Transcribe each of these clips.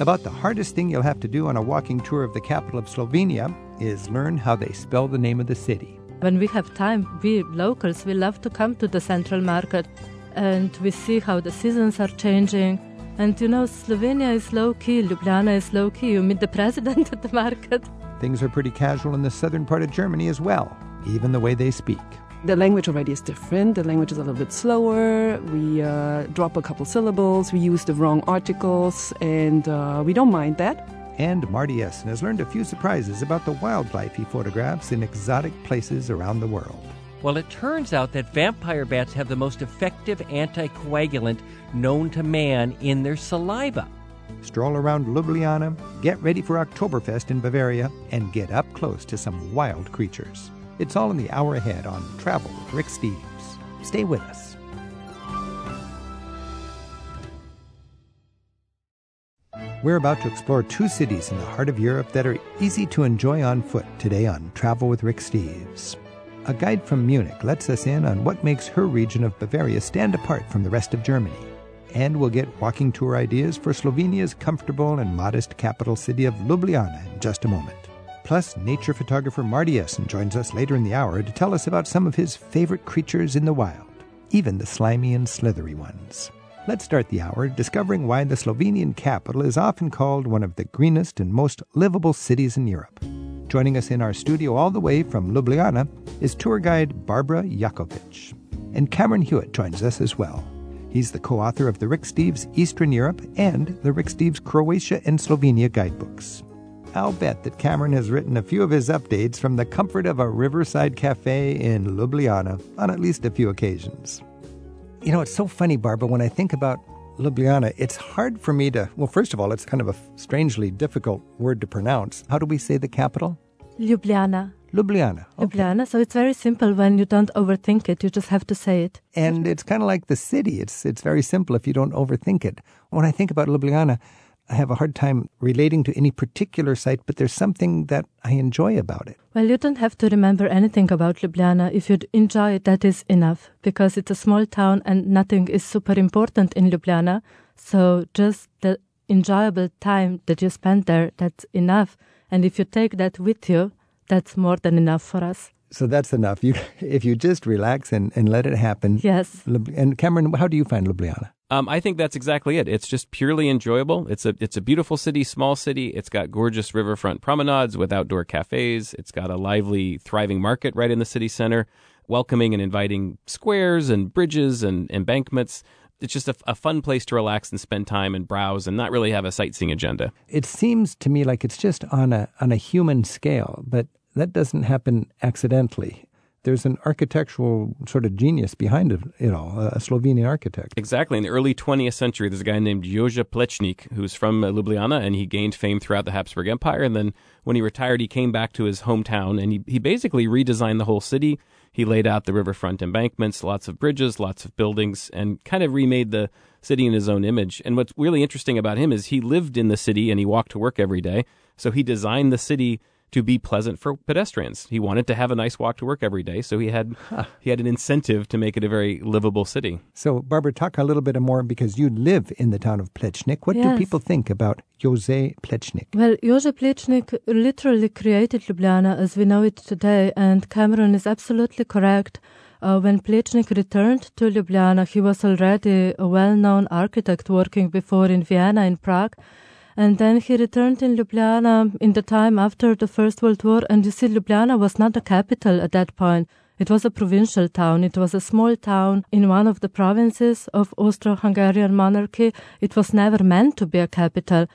About the hardest thing you'll have to do on a walking tour of the capital of Slovenia is learn how they spell the name of the city. When we have time, we locals, we love to come to the central market and we see how the seasons are changing. And you know, Slovenia is low key, Ljubljana is low key. You meet the president at the market. Things are pretty casual in the southern part of Germany as well, even the way they speak. The language already is different. The language is a little bit slower. We uh, drop a couple syllables. We use the wrong articles, and uh, we don't mind that. And Marty Essen has learned a few surprises about the wildlife he photographs in exotic places around the world. Well, it turns out that vampire bats have the most effective anticoagulant known to man in their saliva. Stroll around Ljubljana, get ready for Oktoberfest in Bavaria, and get up close to some wild creatures. It's all in the hour ahead on Travel with Rick Steves. Stay with us. We're about to explore two cities in the heart of Europe that are easy to enjoy on foot today on Travel with Rick Steves. A guide from Munich lets us in on what makes her region of Bavaria stand apart from the rest of Germany. And we'll get walking tour ideas for Slovenia's comfortable and modest capital city of Ljubljana in just a moment. Plus, nature photographer Marty Essen joins us later in the hour to tell us about some of his favorite creatures in the wild, even the slimy and slithery ones. Let's start the hour discovering why the Slovenian capital is often called one of the greenest and most livable cities in Europe. Joining us in our studio all the way from Ljubljana is tour guide Barbara Jakopic. And Cameron Hewitt joins us as well. He's the co author of the Rick Steves Eastern Europe and the Rick Steves Croatia and Slovenia guidebooks. I'll bet that Cameron has written a few of his updates from the comfort of a riverside cafe in Ljubljana on at least a few occasions. You know, it's so funny, Barbara, when I think about Ljubljana, it's hard for me to. Well, first of all, it's kind of a strangely difficult word to pronounce. How do we say the capital? Ljubljana. Ljubljana. Okay. Ljubljana. So it's very simple when you don't overthink it. You just have to say it. And it's kind of like the city. It's it's very simple if you don't overthink it. When I think about Ljubljana, I have a hard time relating to any particular site, but there's something that I enjoy about it. Well, you don't have to remember anything about Ljubljana. If you enjoy it, that is enough because it's a small town and nothing is super important in Ljubljana. So just the enjoyable time that you spend there, that's enough. And if you take that with you, that's more than enough for us. So that's enough. You, if you just relax and, and let it happen. Yes. And Cameron, how do you find Ljubljana? Um, I think that's exactly it. It's just purely enjoyable. It's a it's a beautiful city, small city. It's got gorgeous riverfront promenades with outdoor cafes. It's got a lively, thriving market right in the city center, welcoming and inviting squares and bridges and embankments. It's just a, a fun place to relax and spend time and browse and not really have a sightseeing agenda. It seems to me like it's just on a on a human scale, but that doesn't happen accidentally there's an architectural sort of genius behind it, it all, a Slovenian architect. Exactly. In the early 20th century, there's a guy named Jože Plečnik who's from uh, Ljubljana, and he gained fame throughout the Habsburg Empire. And then when he retired, he came back to his hometown, and he, he basically redesigned the whole city. He laid out the riverfront embankments, lots of bridges, lots of buildings, and kind of remade the city in his own image. And what's really interesting about him is he lived in the city and he walked to work every day. So he designed the city to be pleasant for pedestrians. He wanted to have a nice walk to work every day, so he had huh. he had an incentive to make it a very livable city. So, Barbara, talk a little bit more because you live in the town of Plečnik. What yes. do people think about Jože Plečnik? Well, Jože Plečnik literally created Ljubljana as we know it today, and Cameron is absolutely correct. Uh, when Plečnik returned to Ljubljana, he was already a well-known architect working before in Vienna and Prague and then he returned in Ljubljana in the time after the First World War. And you see, Ljubljana was not a capital at that point. It was a provincial town. It was a small town in one of the provinces of Austro-Hungarian monarchy. It was never meant to be a capital.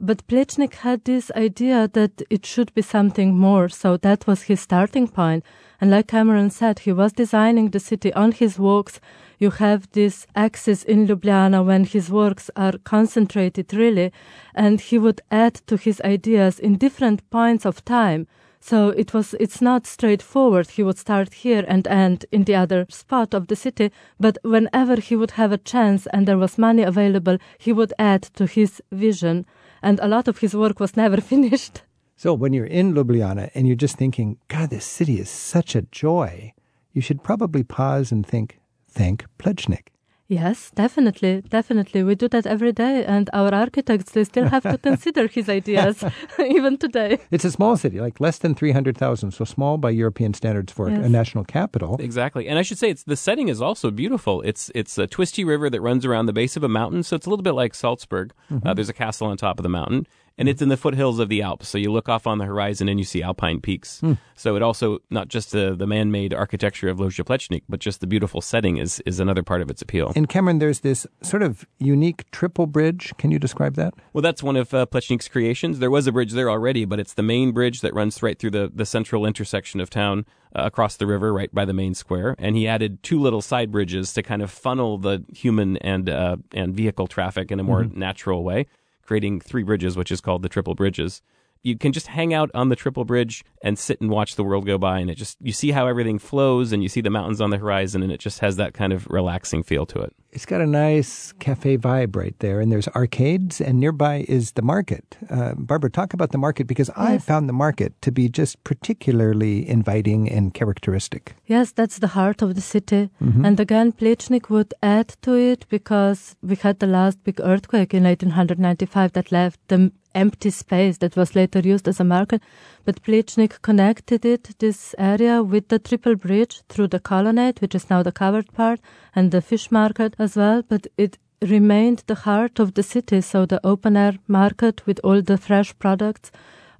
But Plečnik had this idea that it should be something more, so that was his starting point. And like Cameron said, he was designing the city on his walks you have this axis in Ljubljana when his works are concentrated really, and he would add to his ideas in different points of time. So it was, it's not straightforward. He would start here and end in the other spot of the city, but whenever he would have a chance and there was money available, he would add to his vision. And a lot of his work was never finished. So when you're in Ljubljana and you're just thinking, God, this city is such a joy, you should probably pause and think, thank Plečnik. Yes, definitely, definitely. We do that every day, and our architects they still have to consider his ideas even today. It's a small city, like less than three hundred thousand, so small by European standards for Yes. a national capital. Exactly, and I should say it's the setting is also beautiful. It's it's a twisty river that runs around the base of a mountain, so it's a little bit like Salzburg. Uh, there's a castle on top of the mountain, and it's in the foothills of the Alps. So you look off on the horizon and you see alpine peaks. So it also not just the, the man-made architecture of Jože Plečnik, but just the beautiful setting is is another part of its appeal. In Cameron, there's this sort of unique triple bridge. Can you describe that? Well, that's one of uh, Plečnik's creations. There was a bridge there already, but it's the main bridge that runs right through the, the central intersection of town uh, across the river, right by the main square. And he added two little side bridges to kind of funnel the human and uh, and vehicle traffic in a more natural way, creating three bridges, which is called the triple bridges. You can just hang out on the triple bridge and sit and watch the world go by, and it just you see how everything flows, and you see the mountains on the horizon, and it just has that kind of relaxing feel to it. It's got a nice cafe vibe right there, and there's arcades, and nearby is the market. Uh, Barbara, talk about the market because I found the market to be just particularly inviting and characteristic. Yes, that's the heart of the city. And again, Plečnik would add to it because we had the last big earthquake in 1895 that left the empty space that was later used as a market. But Plečnik connected it, this area, with the triple bridge through the colonnade, which is now the covered part, and the fish market as well. But it remained the heart of the city, so the open air market with all the fresh products.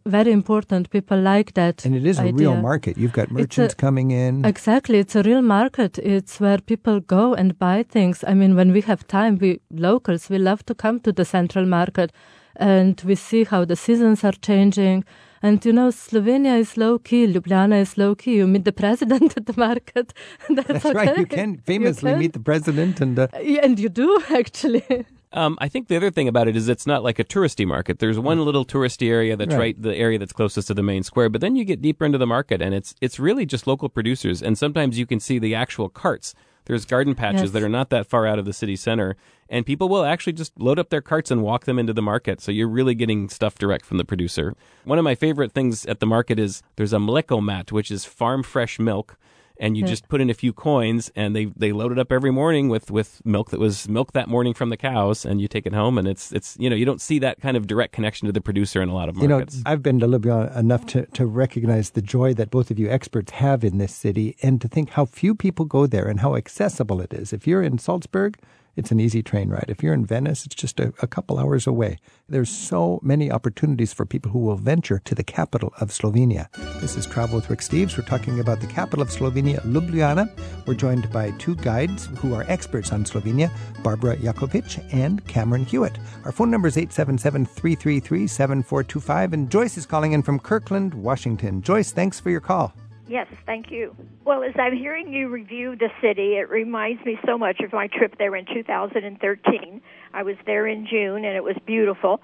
Very important. People like that. And it is a real market. You've got merchants a- coming in. Exactly. It's a real market. It's where people go and buy things. I mean, when we have time, we locals, we love to come to the central market and we see how the seasons are changing. And you know, Slovenia is low key, Ljubljana is low key. You meet the president at the market. That's, That's right. You can famously can. meet the president and uh, Yeah, and you do actually. Um, I think the other thing about it is it's not like a touristy market. There's one little touristy area that's Right. right. the area that's closest to the main square, but then you get deeper into the market and it's it's really just local producers and sometimes you can see the actual carts. There's garden patches Yes. that are not that far out of the city center and people will actually just load up their carts and walk them into the market. So you're really getting stuff direct from the producer. One of my favorite things at the market is there's a mleko mat, which is farm fresh milk and you hmm. just put in a few coins and they they load it up every morning with with milk that was milk that morning from the cows and you take it home and it's it's you know you don't see that kind of direct connection to the producer in a lot of markets. You know, I've been to Libya enough to, to recognize the joy that both of you experts have in this city and to think how few people go there and how accessible it is. If you're in Salzburg, it's an easy train ride. If you're in Venice, it's just a, a couple hours away. There's so many opportunities for people who will venture to the capital of Slovenia. This is Travel with Rick Steves. We're talking about the capital of Slovenia, Ljubljana. We're joined by two guides who are experts on Slovenia, Barbara Jakopic and Cameron Hewitt. Our phone number is 877 333 7425, and Joyce is calling in from Kirkland, Washington. Joyce, thanks for your call. Yes, thank you. Well, as I'm hearing you review the city, it reminds me so much of my trip there in 2013. I was there in June, and it was beautiful.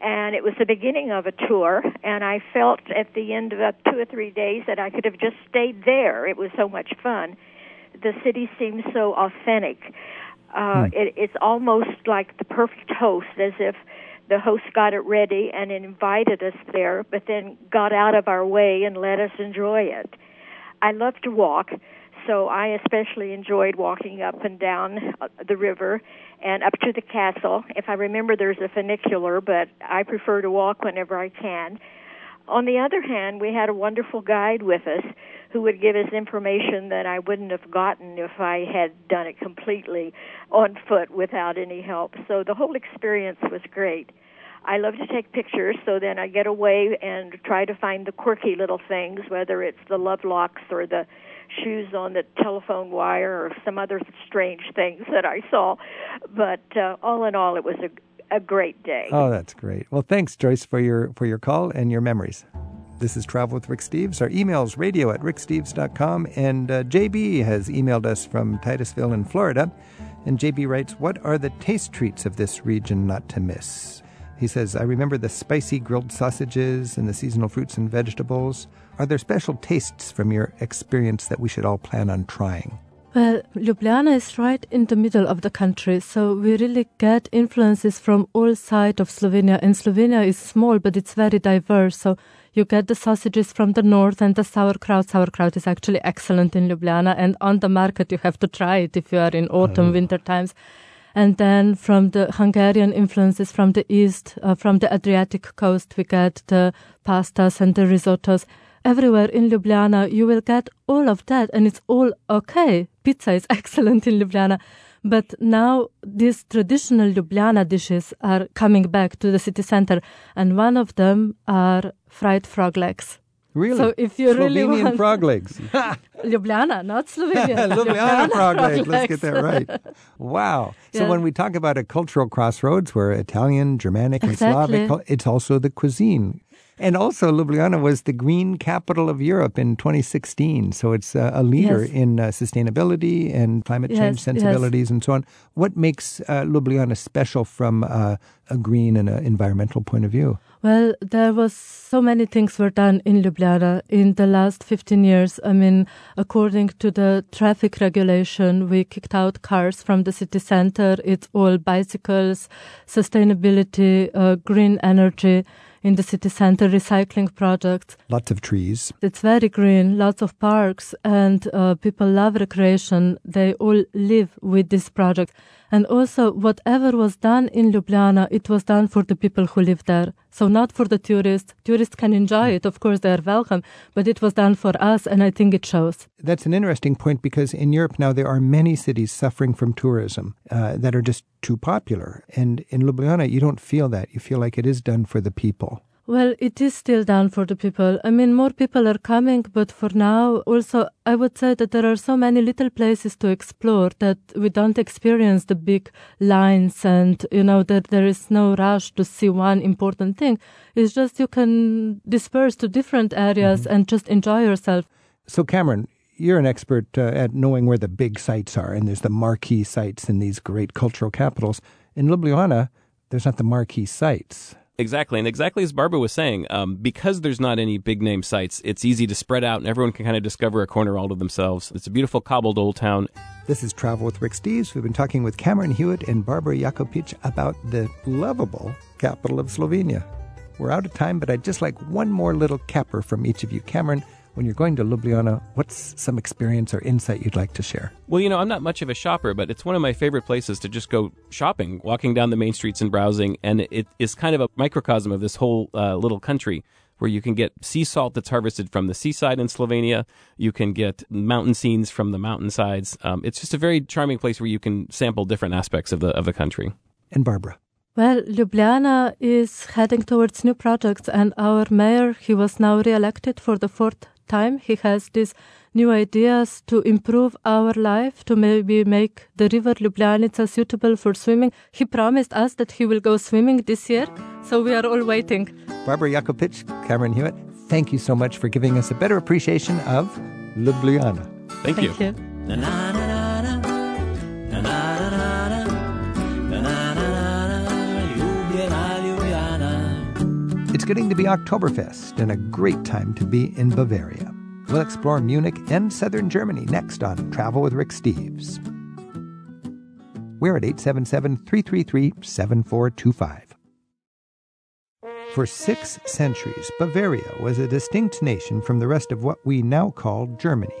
And it was the beginning of a tour, and I felt at the end of two or three days that I could have just stayed there. It was so much fun. The city seems so authentic. Uh, it, it's almost like the perfect host, as if the host got it ready and invited us there, but then got out of our way and let us enjoy it. I love to walk, so I especially enjoyed walking up and down uh, the river and up to the castle. If I remember, there's a funicular, but I prefer to walk whenever I can. On the other hand, we had a wonderful guide with us who would give us information that I wouldn't have gotten if I had done it completely on foot without any help. So the whole experience was great. I love to take pictures, so then I get away and try to find the quirky little things, whether it's the love locks or the shoes on the telephone wire or some other strange things that I saw. But uh, all in all, it was a, a great day. Oh, that's great. Well, thanks, Joyce, for your for your call and your memories. This is Travel with Rick Steves. Our email is radio at ricksteves.com. And uh, JB has emailed us from Titusville in Florida. And JB writes, What are the taste treats of this region not to miss? He says, I remember the spicy grilled sausages and the seasonal fruits and vegetables. Are there special tastes from your experience that we should all plan on trying? Well, Ljubljana is right in the middle of the country, so we really get influences from all sides of Slovenia. And Slovenia is small, but it's very diverse. So You get the sausages from the north and the sauerkraut. Sauerkraut is actually excellent in Ljubljana, and on the market you have to try it if you are in autumn, mm. winter times. And then from the Hungarian influences from the east, uh, from the Adriatic coast, we get the pastas and the risottos. Everywhere in Ljubljana, you will get all of that, and it's all okay. Pizza is excellent in Ljubljana. But now these traditional Ljubljana dishes are coming back to the city center, and one of them are fried frog legs. Really? So if you really Slovenian want- frog legs. Ljubljana, not Slovenia. Ljubljana frog legs. Let's get that right. Wow. So Yeah. when we talk about a cultural crossroads where Italian, Germanic, and Exactly. Slavic, it's also the cuisine. And also, Ljubljana was the green capital of Europe in 2016. So it's uh, a leader Yes. in uh, sustainability and climate change Yes, sensibilities and so on. What makes uh, Ljubljana special from uh, a green and an environmental point of view? Well, there was so many things were done in Ljubljana in the last 15 years. I mean, according to the traffic regulation, we kicked out cars from the city center. It's all bicycles, sustainability, uh, green energy in the city center, recycling projects. Lots of trees. It's very green, lots of parks, and uh, people love recreation. They all live with this project. And also, whatever was done in Ljubljana, it was done for the people who live there. So, not for the tourists. Tourists can enjoy it, of course, they are welcome, but it was done for us, and I think it shows. That's an interesting point because in Europe now there are many cities suffering from tourism uh, that are just too popular. And in Ljubljana, you don't feel that. You feel like it is done for the people. Well, it is still done for the people. I mean, more people are coming, but for now, also, I would say that there are so many little places to explore that we don't experience the big lines and, you know, that there is no rush to see one important thing. It's just you can disperse to different areas and just enjoy yourself. So, Cameron, you're an expert uh, at knowing where the big sites are, and there's the marquee sites in these great cultural capitals. In Ljubljana, there's not the marquee sites. Exactly, and exactly as Barbara was saying, um, because there's not any big name sites, it's easy to spread out, and everyone can kind of discover a corner all to themselves. It's a beautiful cobbled old town. This is Travel with Rick Steves. We've been talking with Cameron Hewitt and Barbara Jakopic about the lovable capital of Slovenia. We're out of time, but I'd just like one more little capper from each of you. Cameron, when you're going to Ljubljana, what's some experience or insight you'd like to share? Well, you know, I'm not much of a shopper, but it's one of my favorite places to just go shopping, walking down the main streets and browsing. And it is kind of a microcosm of this whole uh, little country where you can get sea salt that's harvested from the seaside in Slovenia. You can get mountain scenes from the mountainsides. Um, it's just a very charming place where you can sample different aspects of the of the country. And Barbara. Well, Ljubljana is heading towards new projects, and our mayor, he was now re-elected for the fourth time. He has these new ideas to improve our life, to maybe make the river Ljubljanica suitable for swimming. He promised us that he will go swimming this year, so we are all waiting. Barbara Jakopic, Cameron Hewitt, thank you so much for giving us a better appreciation of Ljubljana. Thank, Thank you. It's getting to be Oktoberfest and a great time to be in Bavaria. We'll explore Munich and southern Germany next on Travel with Rick Steves. We're at 877 333 7425. For six centuries, Bavaria was a distinct nation from the rest of what we now call Germany.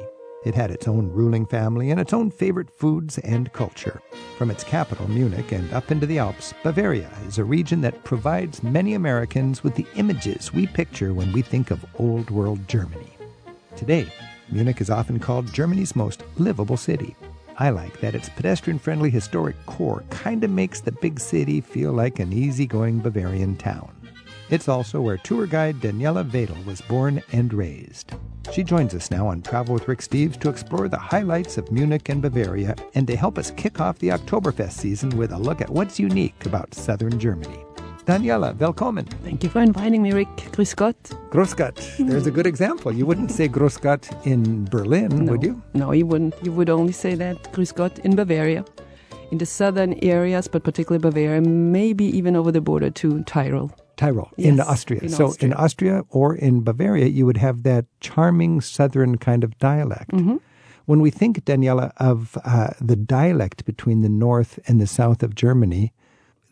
It had its own ruling family and its own favorite foods and culture. From its capital, Munich, and up into the Alps, Bavaria is a region that provides many Americans with the images we picture when we think of Old World Germany. Today, Munich is often called Germany's most livable city. I like that its pedestrian friendly historic core kind of makes the big city feel like an easygoing Bavarian town. It's also where tour guide Daniela Wedel was born and raised. She joins us now on Travel with Rick Steves to explore the highlights of Munich and Bavaria and to help us kick off the Oktoberfest season with a look at what's unique about southern Germany. Daniela, willkommen. Thank you for inviting me, Rick. Grüß Gott. Grüß Gott. There's a good example. You wouldn't say Grüß Gott in Berlin, No. would you? No, you wouldn't. You would only say that Grüß Gott in Bavaria, in the southern areas, but particularly Bavaria, maybe even over the border to Tyrol. Tyrol, in Austria. in so in Austria. Austria or in Bavaria, you would have that charming southern kind of dialect. Mm-hmm. When we think, Daniela, of uh, the dialect between the north and the south of Germany,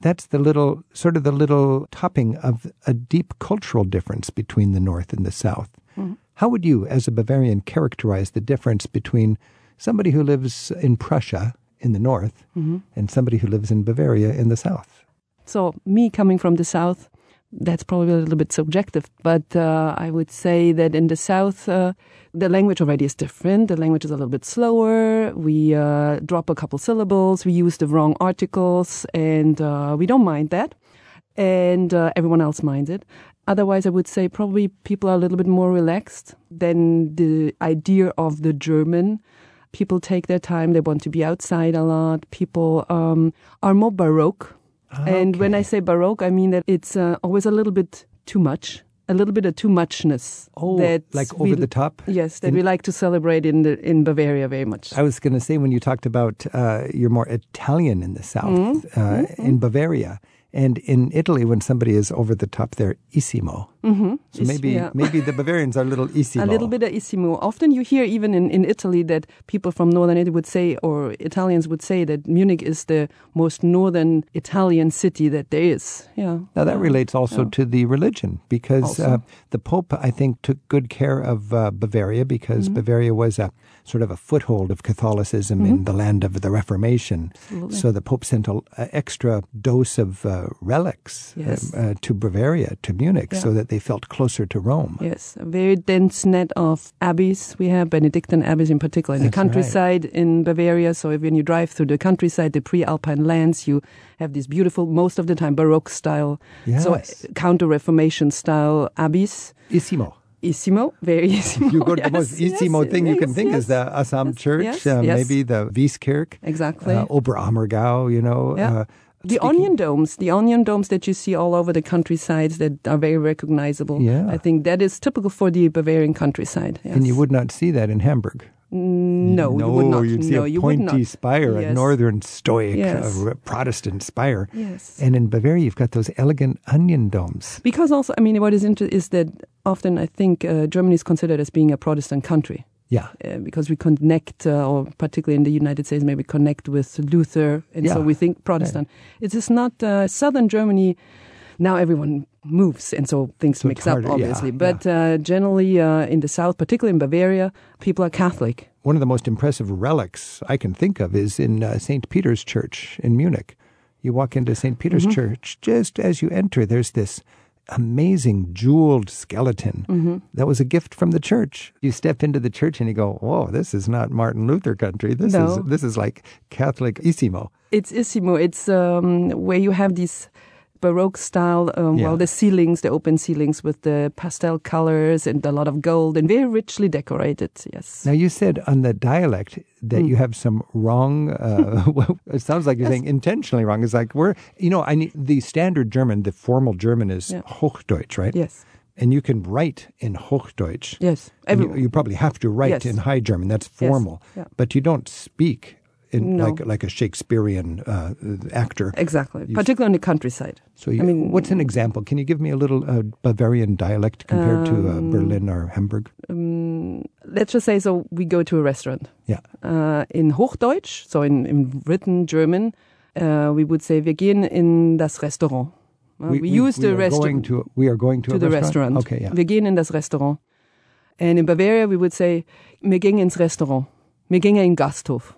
that's the little sort of the little topping of a deep cultural difference between the North and the South. Mm-hmm. How would you, as a Bavarian, characterize the difference between somebody who lives in Prussia in the north mm-hmm. and somebody who lives in Bavaria in the south? So, me coming from the south, that's probably a little bit subjective, but uh, I would say that in the south, uh, the language already is different. The language is a little bit slower. We uh, drop a couple syllables. We use the wrong articles, and uh, we don't mind that. And uh, everyone else minds it. Otherwise, I would say probably people are a little bit more relaxed than the idea of the German. People take their time. They want to be outside a lot. People um, are more baroque. Okay. And when I say baroque, I mean that it's uh, always a little bit too much a little bit of too muchness. Oh, that like over we, the top. Yes, that in, we like to celebrate in the, in Bavaria very much. I was going to say when you talked about uh, you're more Italian in the south, mm-hmm. Uh, mm-hmm. in Bavaria, and in Italy, when somebody is over the top, they're issimo. Mm-hmm. So maybe yeah. maybe the Bavarians are a little issimo. A little bit of issimo. Often you hear even in, in Italy that people from northern Italy would say, or Italians would say that Munich is the most northern Italian city that there is. Yeah. Now that relates also yeah. to the religion because uh, the Pope, I think, took good care of uh, Bavaria because mm-hmm. Bavaria was a sort of a foothold of Catholicism mm-hmm. in the land of the Reformation. Absolutely. So the Pope sent an extra dose of uh, relics yes. uh, to Bavaria, to Munich, yeah. so that they felt closer to Rome. Yes, a very dense net of abbeys. We have Benedictine abbeys in particular in That's the countryside right. in Bavaria. So when you drive through the countryside, the pre-Alpine lands, you have these beautiful, most of the time Baroque style, yes. so counter Reformation style abbeys. Issimo. Issimo, very Issimo. You go to yes, the most Issimo yes, thing you can think is the Asam Church, uh, maybe the Wieskirch. Exactly. Uh, Oberammergau, you know. Yeah. Uh, the onion domes, the onion domes that you see all over the countrysides that are very recognizable. Yeah. I think that is typical for the Bavarian countryside. Yes. And you would not see that in Hamburg. No, no, you would not. You'd see no, a you pointy spire, yes. a northern Stoic, yes. a Protestant spire. Yes. And in Bavaria, you've got those elegant onion domes. Because also, I mean, what is interesting is that often I think uh, Germany is considered as being a Protestant country. Yeah. Uh, because we connect, uh, or particularly in the United States, maybe connect with Luther, and yeah. so we think Protestant. It is not uh, southern Germany. Now everyone moves, and so things so mix up, obviously. Yeah, but yeah. Uh, generally, uh, in the south, particularly in Bavaria, people are Catholic. One of the most impressive relics I can think of is in uh, St. Peter's Church in Munich. You walk into St. Peter's mm-hmm. Church, just as you enter, there's this amazing jeweled skeleton mm-hmm. that was a gift from the church. You step into the church and you go, "Whoa, this is not Martin Luther country. This no. is this is like Catholic Issimo." It's Issimo. It's um, where you have these Baroque style. Um, yeah. Well, the ceilings, the open ceilings with the pastel colors and a lot of gold and very richly decorated. Yes. Now you said on the dialect that mm. you have some wrong. Uh, it sounds like you're yes. saying intentionally wrong. It's like we're, you know, I need the standard German, the formal German is yeah. Hochdeutsch, right? Yes. And you can write in Hochdeutsch. Yes. You, you, probably have to write yes. in High German. That's formal. Yes. Yeah. But you don't speak in, no. like like a Shakespearean uh, actor. Exactly, you particularly in the countryside. So, you, I mean, what's an example? Can you give me a little uh, Bavarian dialect compared um, to uh, um, Berlin or Hamburg? Um, let's just say, so we go to a restaurant. Yeah. Uh, in Hochdeutsch, so in, in written German, uh, we would say, wir gehen in das Restaurant. Uh, we, we, use we the restaurant. We are going to, to the restaurant. restaurant. Okay, yeah. Wir gehen in das Restaurant. And in Bavaria, we would say, wir gingen ins Restaurant. Wir gingen in Gasthof.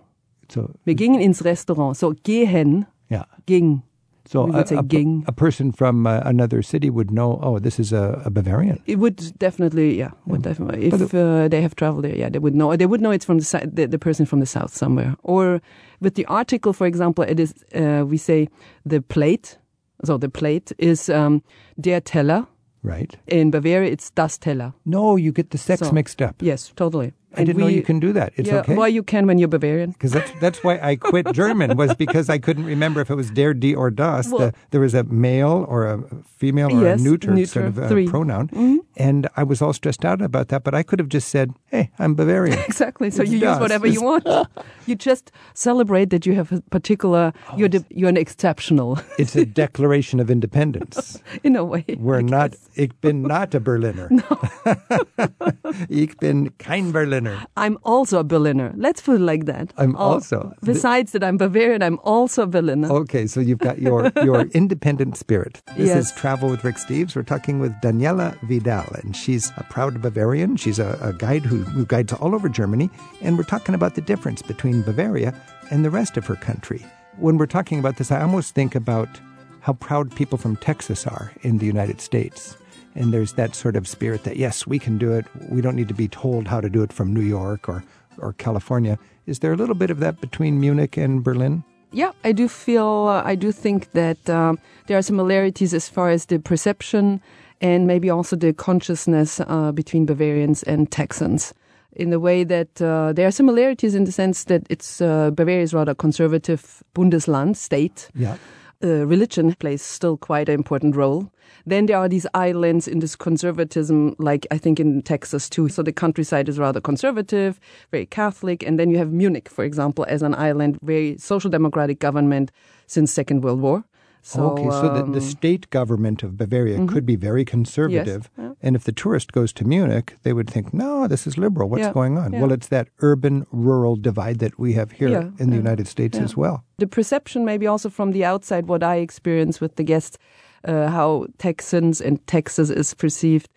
So wir gingen ins Restaurant. So gehen, yeah. ging. So a, a, a, person from uh, another city would know, oh, this is a, a Bavarian. It would definitely, yeah, would yeah. definitely. If uh, they have traveled there, yeah, they would know. They would know it's from the, the, the person from the south somewhere. Or with the article, for example, it is uh, we say the plate. So the plate is um, der Teller. Right. In Bavaria, it's das Teller. No, you get the sex so, mixed up. Yes, totally. I didn't we, know you can do that. It's yeah, okay. Well, you can when you're Bavarian. Because that's that's why I quit German was because I couldn't remember if it was der, die, or das. Well, the, there was a male or a female or yes, a neuter, neuter sort of uh, pronoun, mm-hmm. and I was all stressed out about that. But I could have just said, "Hey, I'm Bavarian." exactly. So it's you das. use whatever you want. you just celebrate that you have a particular. Oh, you're the, you're an exceptional. it's a declaration of independence. In a way, we're I not. Guess. Ich bin not a Berliner. No. ich bin kein Berliner. Berliner. I'm also a Berliner. Let's put it like that. I'm Al- also- Besides that, I'm Bavarian. I'm also a Berliner. Okay, so you've got your, your independent spirit. This Yes. is Travel with Rick Steves. We're talking with Daniela Wedel, and she's a proud Bavarian. She's a, a guide who, who guides all over Germany, and we're talking about the difference between Bavaria and the rest of her country. When we're talking about this, I almost think about how proud people from Texas are in the United States. And there's that sort of spirit that, yes, we can do it. We don't need to be told how to do it from New York or, or California. Is there a little bit of that between Munich and Berlin? Yeah, I do feel, uh, I do think that um, there are similarities as far as the perception and maybe also the consciousness uh, between Bavarians and Texans. In the way that uh, there are similarities in the sense that it's uh, Bavaria is rather conservative Bundesland state. Yeah. Uh, religion plays still quite an important role. Then there are these islands in this conservatism, like I think in Texas too. So the countryside is rather conservative, very Catholic. And then you have Munich, for example, as an island, very social democratic government since Second World War. So, okay, so the, the um, mm-hmm. state government of Bavaria could be very conservative. yeah. And if the tourist goes to Munich, they would think, no, this is liberal. What's Yeah, going on? yeah. Well, it's that urban rural divide that we have here in the United States as well. the perception maybe also from the outside what i experience with the guests uh, how texans and texas is perceived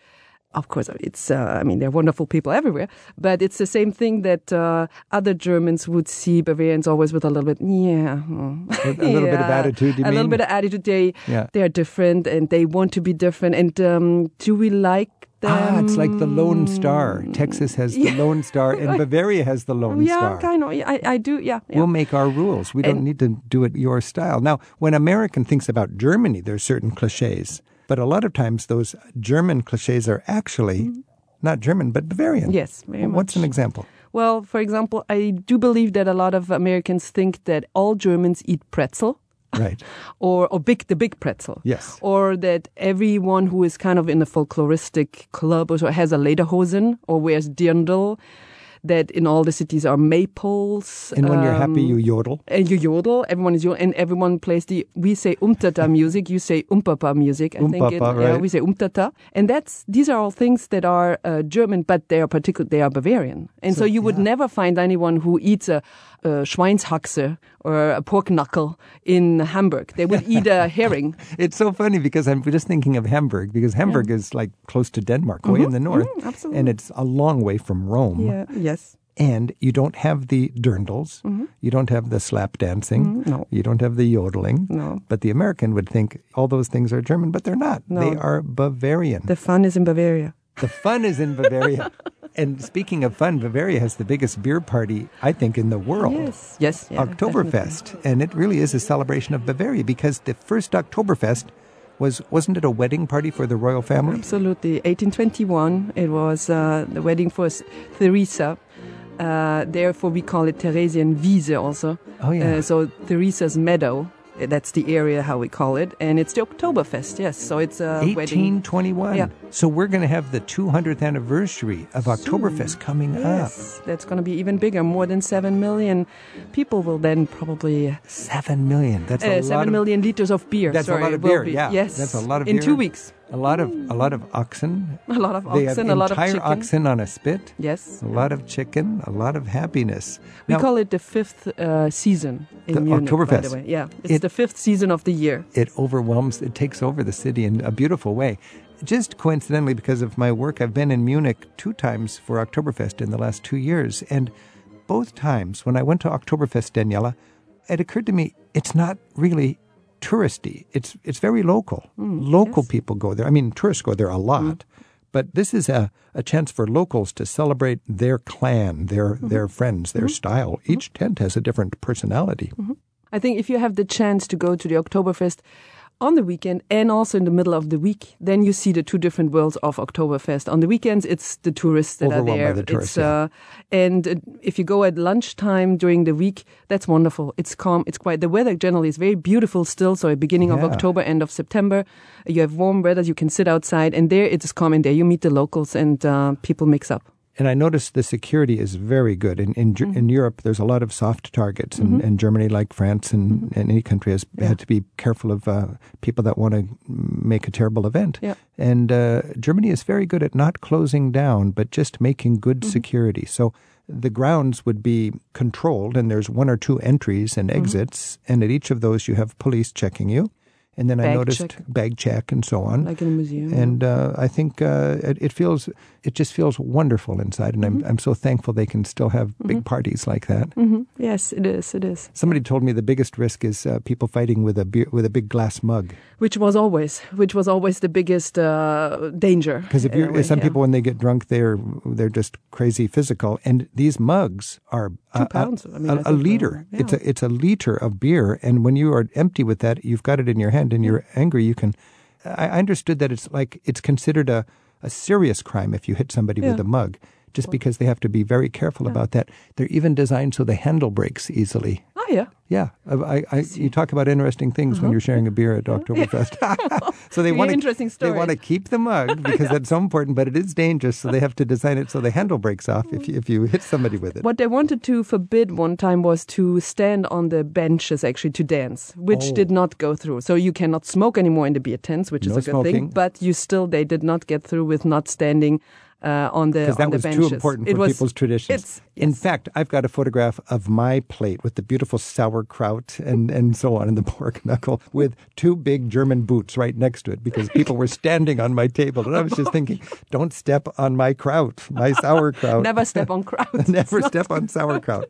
of course it's uh, i mean they're wonderful people everywhere but it's the same thing that uh, other germans would see bavarians always with a little bit yeah hmm. A, little bit of attitude, you a little bit of attitude they Yeah. they're different and they want to be different and um, do we like them Ah, it's like the Lone Star. Texas has the Yeah. Lone Star, and Bavaria has the Lone yeah Star. kind of I, I do yeah, yeah. We'll make our rules. We don't need to do it your style. Now, when American thinks about Germany, there are certain cliches, but a lot of times those German cliches are actually mm-hmm. not German, but Bavarian. Yes, very What's an example? Well, for example, I do believe that a lot of Americans think that all Germans eat pretzel. Right. Or, or big, the big pretzel. Yes. Or that everyone who is kind of in a folkloristic club or so has a lederhosen or wears dirndl, that in all the cities are maples. And when you're happy, um, you yodel. and you yodel. Everyone is yodel, and everyone plays the. We say umtata music. You say umpapa music. I think it, yeah, right. we say umtata, and that's these are all things that are uh, German, but they are particular. They are Bavarian, and so, So, you would yeah. never find anyone who eats a, a Schweinshaxe or a pork knuckle in Hamburg. They would eat a herring. It's so funny because I'm just thinking of Hamburg because Hamburg is like close to Denmark, way in the north, Mm, absolutely. and it's a long way from Rome. Yeah. Yes. And you don't have the dirndls, you don't have the slap dancing, Mm-hmm. no. you don't have the yodeling. No. But the American would think all those things are German, but they're not. No. They are Bavarian. The fun is in Bavaria. The fun is in Bavaria. and speaking of fun, Bavaria has the biggest beer party, I think, in the world. Yes. Yes. yeah, Oktoberfest. And it really is a celebration of Bavaria because the first Oktoberfest was, wasn't it a wedding party for the royal family? Absolutely. 1821, it was uh, the wedding for S- Theresa. Uh, therefore, we call it Theresienwiese also. Oh, yeah. Uh, so, Theresa's meadow, that's the area how we call it. And it's the Oktoberfest, yes. So, it's a wedding. 1821. Yeah. So we're going to have the 200th anniversary of Oktoberfest coming up. Yes, that's going to be even bigger. More than 7 million people will then probably. Seven million. That's a Uh, lot seven of, liters of beer. That's sorry, a lot of beer. be. Yeah, Yes. that's a lot of In beer. two weeks. A lot of a lot of oxen. A lot of They oxen, a lot of entire oxen on a spit. Yes. A lot of chicken. A lot of happiness. We Now, call it the fifth uh, season in The Munich, by Oktoberfest. the way. Yeah, it's It- the fifth season of the year. it overwhelms. It takes over the city in a beautiful way. Just coincidentally, because of my work, I've been in Munich two times for Oktoberfest in the last two years, and both times when I went to Oktoberfest, Daniela, it occurred to me it's not really touristy. It's it's very local. Hmm, local people go there. I mean, tourists go there a lot. Hmm. But this is a, a chance for locals to celebrate their clan, their mm-hmm. their friends, their mm-hmm. style. Mm-hmm. Each tent has a different personality. I think if you have the chance to go to the Oktoberfest on the weekend and also in the middle of the week, then you see the two different worlds of Oktoberfest. On the weekends, it's the tourists that Overwhelmed are there. the tourists, it's, uh, and uh, if you go at lunchtime during the week, that's wonderful. It's calm. It's quiet. The weather generally is very beautiful still. So at beginning of October, end of September, you have warm weather. You can sit outside, and there it is calm. And there you meet the locals, and uh, people mix up. And I noticed the security is very good. In in, Mm-hmm. in Europe, there's a lot of soft targets, and, and Germany, like France and, Mm-hmm. and any country, has had to be careful of uh, people that want to make a terrible event. Yeah. And uh, Germany is very good at not closing down, but just making good Mm-hmm. security. So the grounds would be controlled, and there's one or two entries and Mm-hmm. exits, and at each of those you have police checking you. And then I noticed check. bag check and so on. Like in a museum. And uh, I think uh, it, it feels it just feels wonderful inside, and I'm I'm so thankful they can still have big parties like that. hmm Yes, it is. It is. Somebody told me the biggest risk is uh, people fighting with a beer, with a big glass mug. Which was always, which was always the biggest uh, danger. Because if you way, some yeah. people when they get drunk they're they're just crazy physical, and these mugs are Two a, pounds, a, I mean, a- think, uh, liter. yeah. It's a it's a liter of beer, and when you are empty with that, you've got it in your hand, and you're angry. You can. I I understood that it's like it's considered a a serious crime if you hit somebody with a mug. Just because they have to be very careful about that. They're even designed so the handle breaks easily. Oh yeah. Yeah, I, I, you talk about interesting things when mm-hmm. you're sharing a beer at Oktoberfest. so they want to interesting they want to keep the mug because that's so important, but it is dangerous. So they have to design it so the handle breaks off if you, if you hit somebody with it. What they wanted to forbid one time was to stand on the benches actually to dance, which Oh. did not go through. So you cannot smoke anymore in the beer tents, which No is a good smoking. thing. But you still, they did not get through with not standing uh, on the Because that on the was benches. too important It for was- people's traditions. It's, In fact, I've got a photograph of my plate with the beautiful sauerkraut and, and so on, and the pork knuckle with two big German boots right next to it because people were standing on my table. And I was just thinking, don't step on my kraut, my sauerkraut. never step on kraut. Never step on sauerkraut.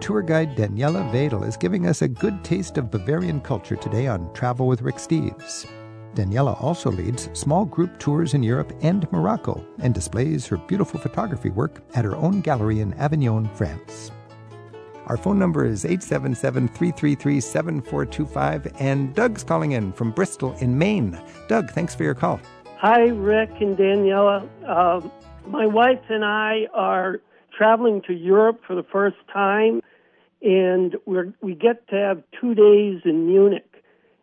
Tour guide Daniela Wedel is giving us a good taste of Bavarian culture today on Travel with Rick Steves. Daniela also leads small group tours in Europe and Morocco and displays her beautiful photography work at her own gallery in Avignon, France. Our phone number is 877 333 7425, and Doug's calling in from Bristol in Maine. Doug, thanks for your call. Hi, Rick and Daniela. Uh, my wife and I are traveling to Europe for the first time, and we're, we get to have two days in Munich.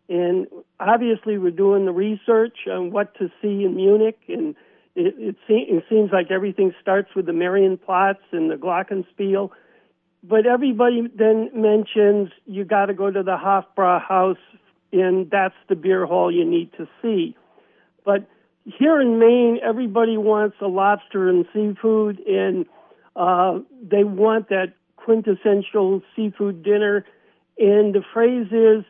And obviously, we're doing the research on what to see in Munich, and it, it, se- it seems like everything starts with the Marienplatz and the Glockenspiel. But everybody then mentions you got to go to the Hofbrauhaus, and that's the beer hall you need to see. But here in Maine, everybody wants a lobster and seafood, and uh, they want that quintessential seafood dinner. And the phrase is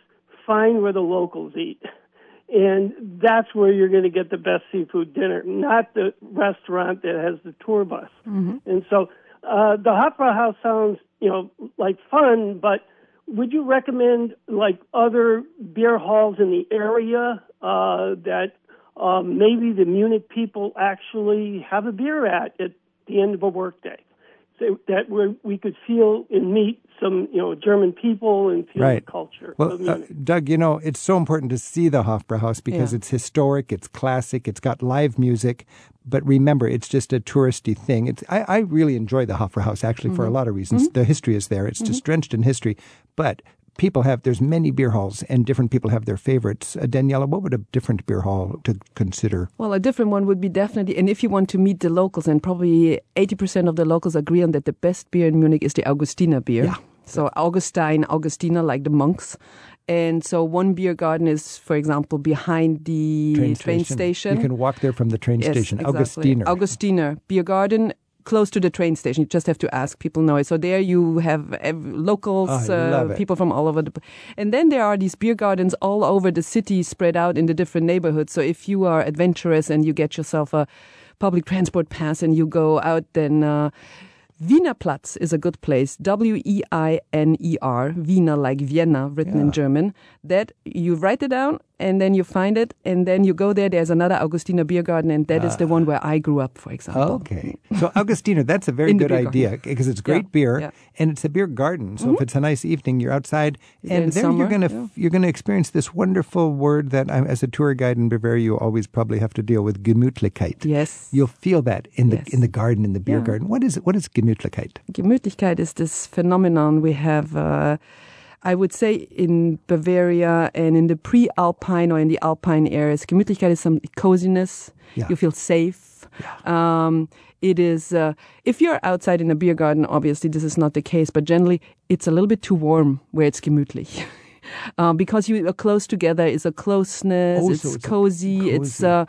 find where the locals eat. And that's where you're going to get the best seafood dinner, not the restaurant that has the tour bus. And so uh, the Hofbrauhaus sounds, you know, like fun, but would you recommend like other beer halls in the area uh, that um, maybe the Munich people actually have a beer at at the end of a workday? So that where we could feel and meet some, you know, German people and feel Right. the culture of Well, uh, Doug, you know, it's so important to see the Hofbrauhaus because Yeah. it's historic, it's classic, it's got live music. But remember, it's just a touristy thing. It's, I, I really enjoy the Hofbrauhaus actually for a mm-hmm. lot of reasons. Mm-hmm. The history is there; it's just mm-hmm. drenched in history. But people have there's many beer halls, and different people have their favorites. Uh, Daniela, what would a different beer hall to consider? Well, a different one would be definitely, and if you want to meet the locals, and probably 80% of the locals agree on that the best beer in Munich is the Augustiner beer. Yeah. So Augustine, Augustiner, like the monks. And so one beer garden is, for example, behind the train, station. You can walk there from the train Yes, station. exactly. Augustiner. Augustiner beer garden. Close to the train station, you just have to ask. People know it. So there you have ev- locals, love uh, people from all over the, and then there are these beer gardens all over the city, spread out in the different neighborhoods. So if you are adventurous and you get yourself a public transport pass and you go out, then uh, Wiener Platz is a good place. W E I N E R, Wiener like Vienna, written in German. That you write it down and then you find it and then you go there. There's another Augustiner beer garden and that is Ah. the one where I grew up, for example. Okay. So Augustiner, that's a very good idea because it's great Yeah, beer yeah. Mm-hmm. and it's a beer garden. So if it's a nice evening, you're outside and In there you're going to yeah. you're going to experience this wonderful word that I'm, as a tour guide in Bavaria you always probably have to deal with Gemütlichkeit. Yes. You'll feel that in the Yes. in the garden in the beer garden. What is it? What is Gemütlichkeit? Gemütlichkeit is this phenomenon we have, uh, I would say, in Bavaria and in the pre-Alpine or in the Alpine areas. Gemütlichkeit is some coziness. Yeah. You feel safe. Um, it is, uh, if you're outside in a beer garden, obviously this is not the case, but generally it's a little bit too warm where it's gemütlich. Uh, because you are close together, it's a closeness, Oh, it's, so it's cozy, it's, uh,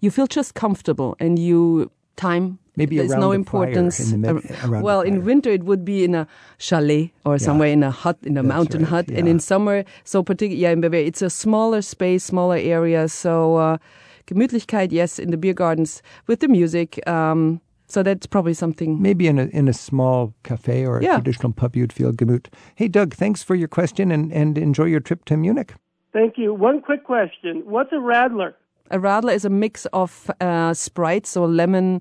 you feel just comfortable and you, time, Maybe there's around no the importance. fire, in the mid- Ar- around the well, in winter it would be in a chalet or somewhere in a hut, in a That's mountain right, hut, and in summer, so particularly, yeah, in Bavaria, it's a smaller space, smaller area, so uh, Gemütlichkeit, yes, in the beer gardens with the music. Um, so that's probably something. Maybe in a in a small cafe or a Yeah. traditional pub, you'd feel gemüt. Hey, Doug, thanks for your question and, and enjoy your trip to Munich. Thank you. One quick question. What's a Radler? A radler is a mix of uh, Sprite, so lemon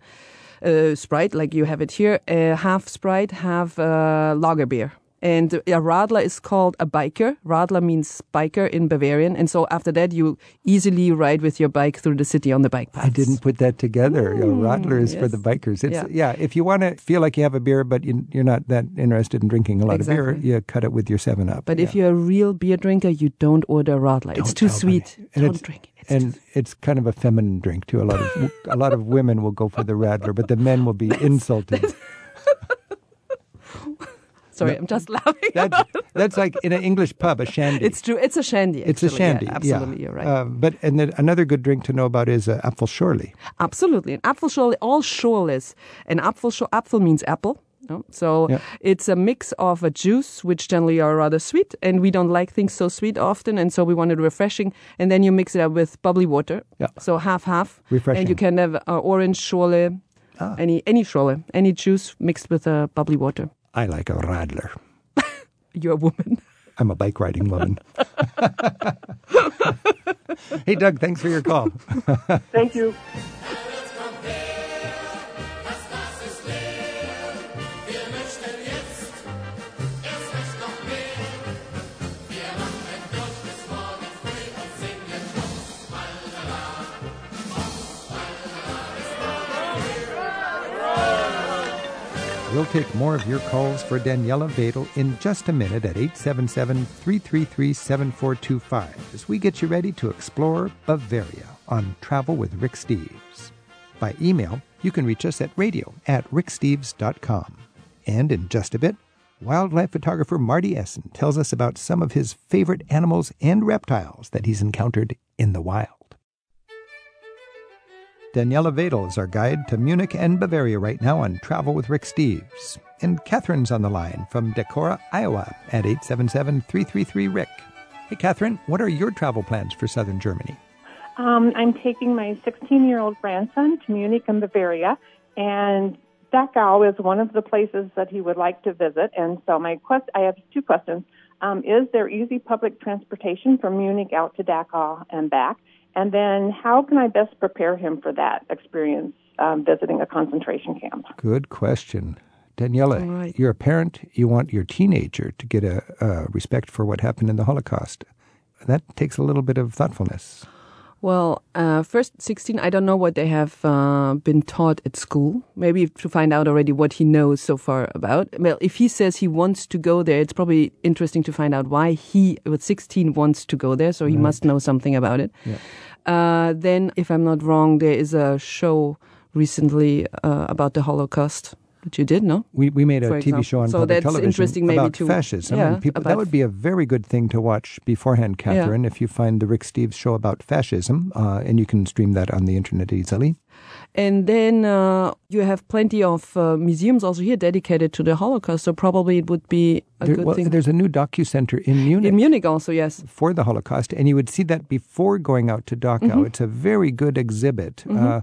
Sprite, like you have it here, uh, half Sprite, half uh, lager beer. And a radler is called a biker. Radler means biker in Bavarian. And so after that, you easily ride with your bike through the city on the bike path. I didn't put that together. A hmm, Radler is for the bikers. It's Yeah. yeah. If you want to feel like you have a beer, but you, you're not that interested in drinking a lot of beer, you cut it with your Seven Up. But if you're a real beer drinker, you don't order a radler. it's Don't too sweet. Don't it's- drink it. It's and it's kind of a feminine drink too. A lot of a lot of women will go for the Radler, but the men will be insulted. Sorry, I'm just laughing. That's that's like in an English pub, a shandy. it's true. It's a shandy. It's a actually. Yeah, shandy. absolutely, you're right. Uh, but and then another good drink to know about is uh, Apfelschorle. Absolutely. An Apfelschorle, all Schorles. An Apfelschorle, Apfel means apple. no? So Yeah. it's a mix of a juice, which generally are rather sweet, and we don't like things so sweet often, and so we want it refreshing. And then you mix it up with bubbly water. Yeah. So half half. Refreshing. And you can have uh, orange Schorle, Ah. any any Schorle, any juice mixed with uh, bubbly water. I like a Radler. You're a woman. I'm a bike riding woman. hey, Doug, thanks for your call. Thank you. We'll take more of your calls for Daniela Wedel in just a minute at 877 333 7425 as we get you ready to explore Bavaria on Travel with Rick Steves. By email, you can reach us at radio at ricksteves.com. And in just a bit, wildlife photographer Marty Essen tells us about some of his favorite animals and reptiles that he's encountered in the wild. Daniela Wedel is our guide to Munich and Bavaria right now on Travel with Rick Steves. And Catherine's on the line from Decorah, Iowa at 877 333 Rick. Hey, Catherine, what are your travel plans for southern Germany? Um, I'm taking my 16 year old grandson to Munich and Bavaria, and Dachau is one of the places that he would like to visit. And so, my quest I have two questions. Um, is there easy public transportation from Munich out to Dachau and back? And then, how can I best prepare him for that experience um, visiting a concentration camp? Good question. Daniela, All right. you're a parent. You want your teenager to get a, a respect for what happened in the Holocaust. That takes a little bit of thoughtfulness. Well, uh, first 16, I don't know what they have uh, been taught at school. Maybe to find out already what he knows so far about. Well, if he says he wants to go there, it's probably interesting to find out why he, with 16, wants to go there. So he must know something about it. Uh, then, if I'm not wrong, there is a show recently uh, about the Holocaust that you did, no? We, we made a For TV example. show on So public that's television interesting maybe about to- fascism. yeah, and people, that would be a very good thing to watch beforehand, Catherine, if you find the Rick Steves show about fascism, uh, and you can stream that on the internet easily. And then uh, you have plenty of uh, museums also here dedicated to the Holocaust. So probably it would be a There- good well, thing. there's a new docu-center in Munich. In Munich also, yes. for the Holocaust, and you would see that before going out to Dachau. Mm-hmm. It's a very good exhibit, uh, uh,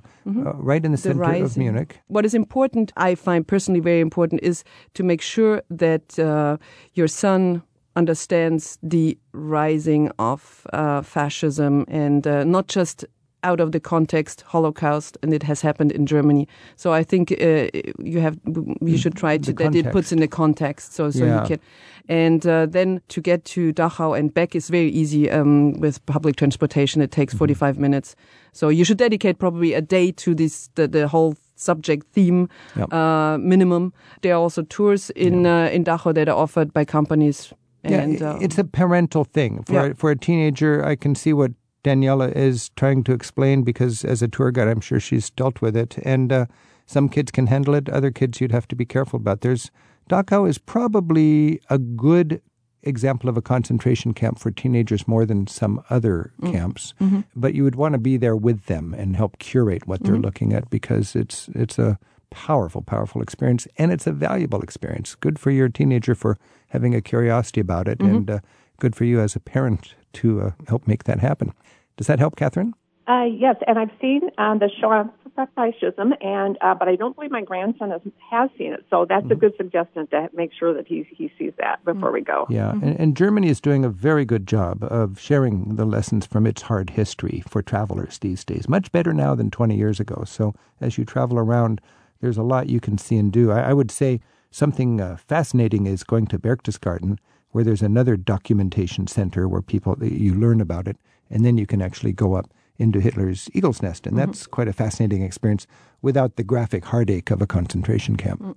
right in the, The center of. Munich. What is important, I find personally very important, is to make sure that uh, your son understands the rising of uh, fascism and uh, not just out of the context Holocaust and it has happened in Germany. So I think uh, you have you should try to that it puts in the context so so Yeah. you can and uh, then to get to Dachau and back is very easy um, with public transportation. It Mm-hmm. takes 45 minutes. So you should dedicate probably a day to this the, the whole subject theme Yep. uh, minimum. There are also tours in uh, in Dachau that are offered by companies. Yeah, And, i- uh, it's a parental thing. For, Yeah. for a teenager, I can see what Daniela is trying to explain because as a tour guide, I'm sure she's dealt with it. And uh, some kids can handle it, other kids you'd have to be careful about. There's Dachau is probably a good example of a concentration camp for teenagers more than some other mm. camps. Mm-hmm. But you would want to be there with them and help curate what they're mm-hmm. looking at because it's it's a powerful, powerful experience and it's a valuable experience. Good for your teenager for having a curiosity about it, mm-hmm. and uh, good for you as a parent to uh, help make that happen. Does that help, Catherine? Uh, yes, and I've seen um, the show on fascism, and uh, but I don't believe my grandson has, has seen it. So that's mm-hmm. a good suggestion to make sure that he he sees that before we go. Yeah, mm-hmm. and, and, Germany is doing a very good job of sharing the lessons from its hard history for travelers these days. Much better now than 20 years ago. So as you travel around, there's a lot you can see and do. I, I would say something uh, fascinating is going to Berchtesgaden, where there's another documentation center where people you learn about it, and then you can actually go up into Hitler's eagle's nest. And mm-hmm. that's quite a fascinating experience without the graphic heartache of a concentration camp. Mm.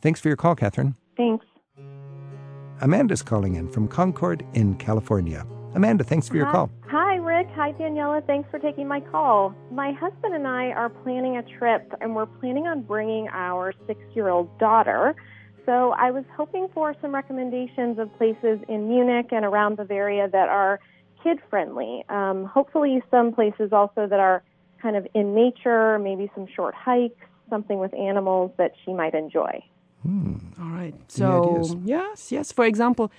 Thanks for your call, Catherine. Thanks. Amanda's calling in from Concord in California. Amanda, thanks for your Hi. call. Hi, Rick. Hi, Daniela. Thanks for taking my call. My husband and I are planning a trip, and we're planning on bringing our six year old daughter. So I was hoping for some recommendations of places in Munich and around Bavaria that are kid friendly. Um, hopefully, some places also that are kind of in nature, maybe some short hikes, something with animals that she might enjoy. Hmm. All right. So, yes, yes. For example,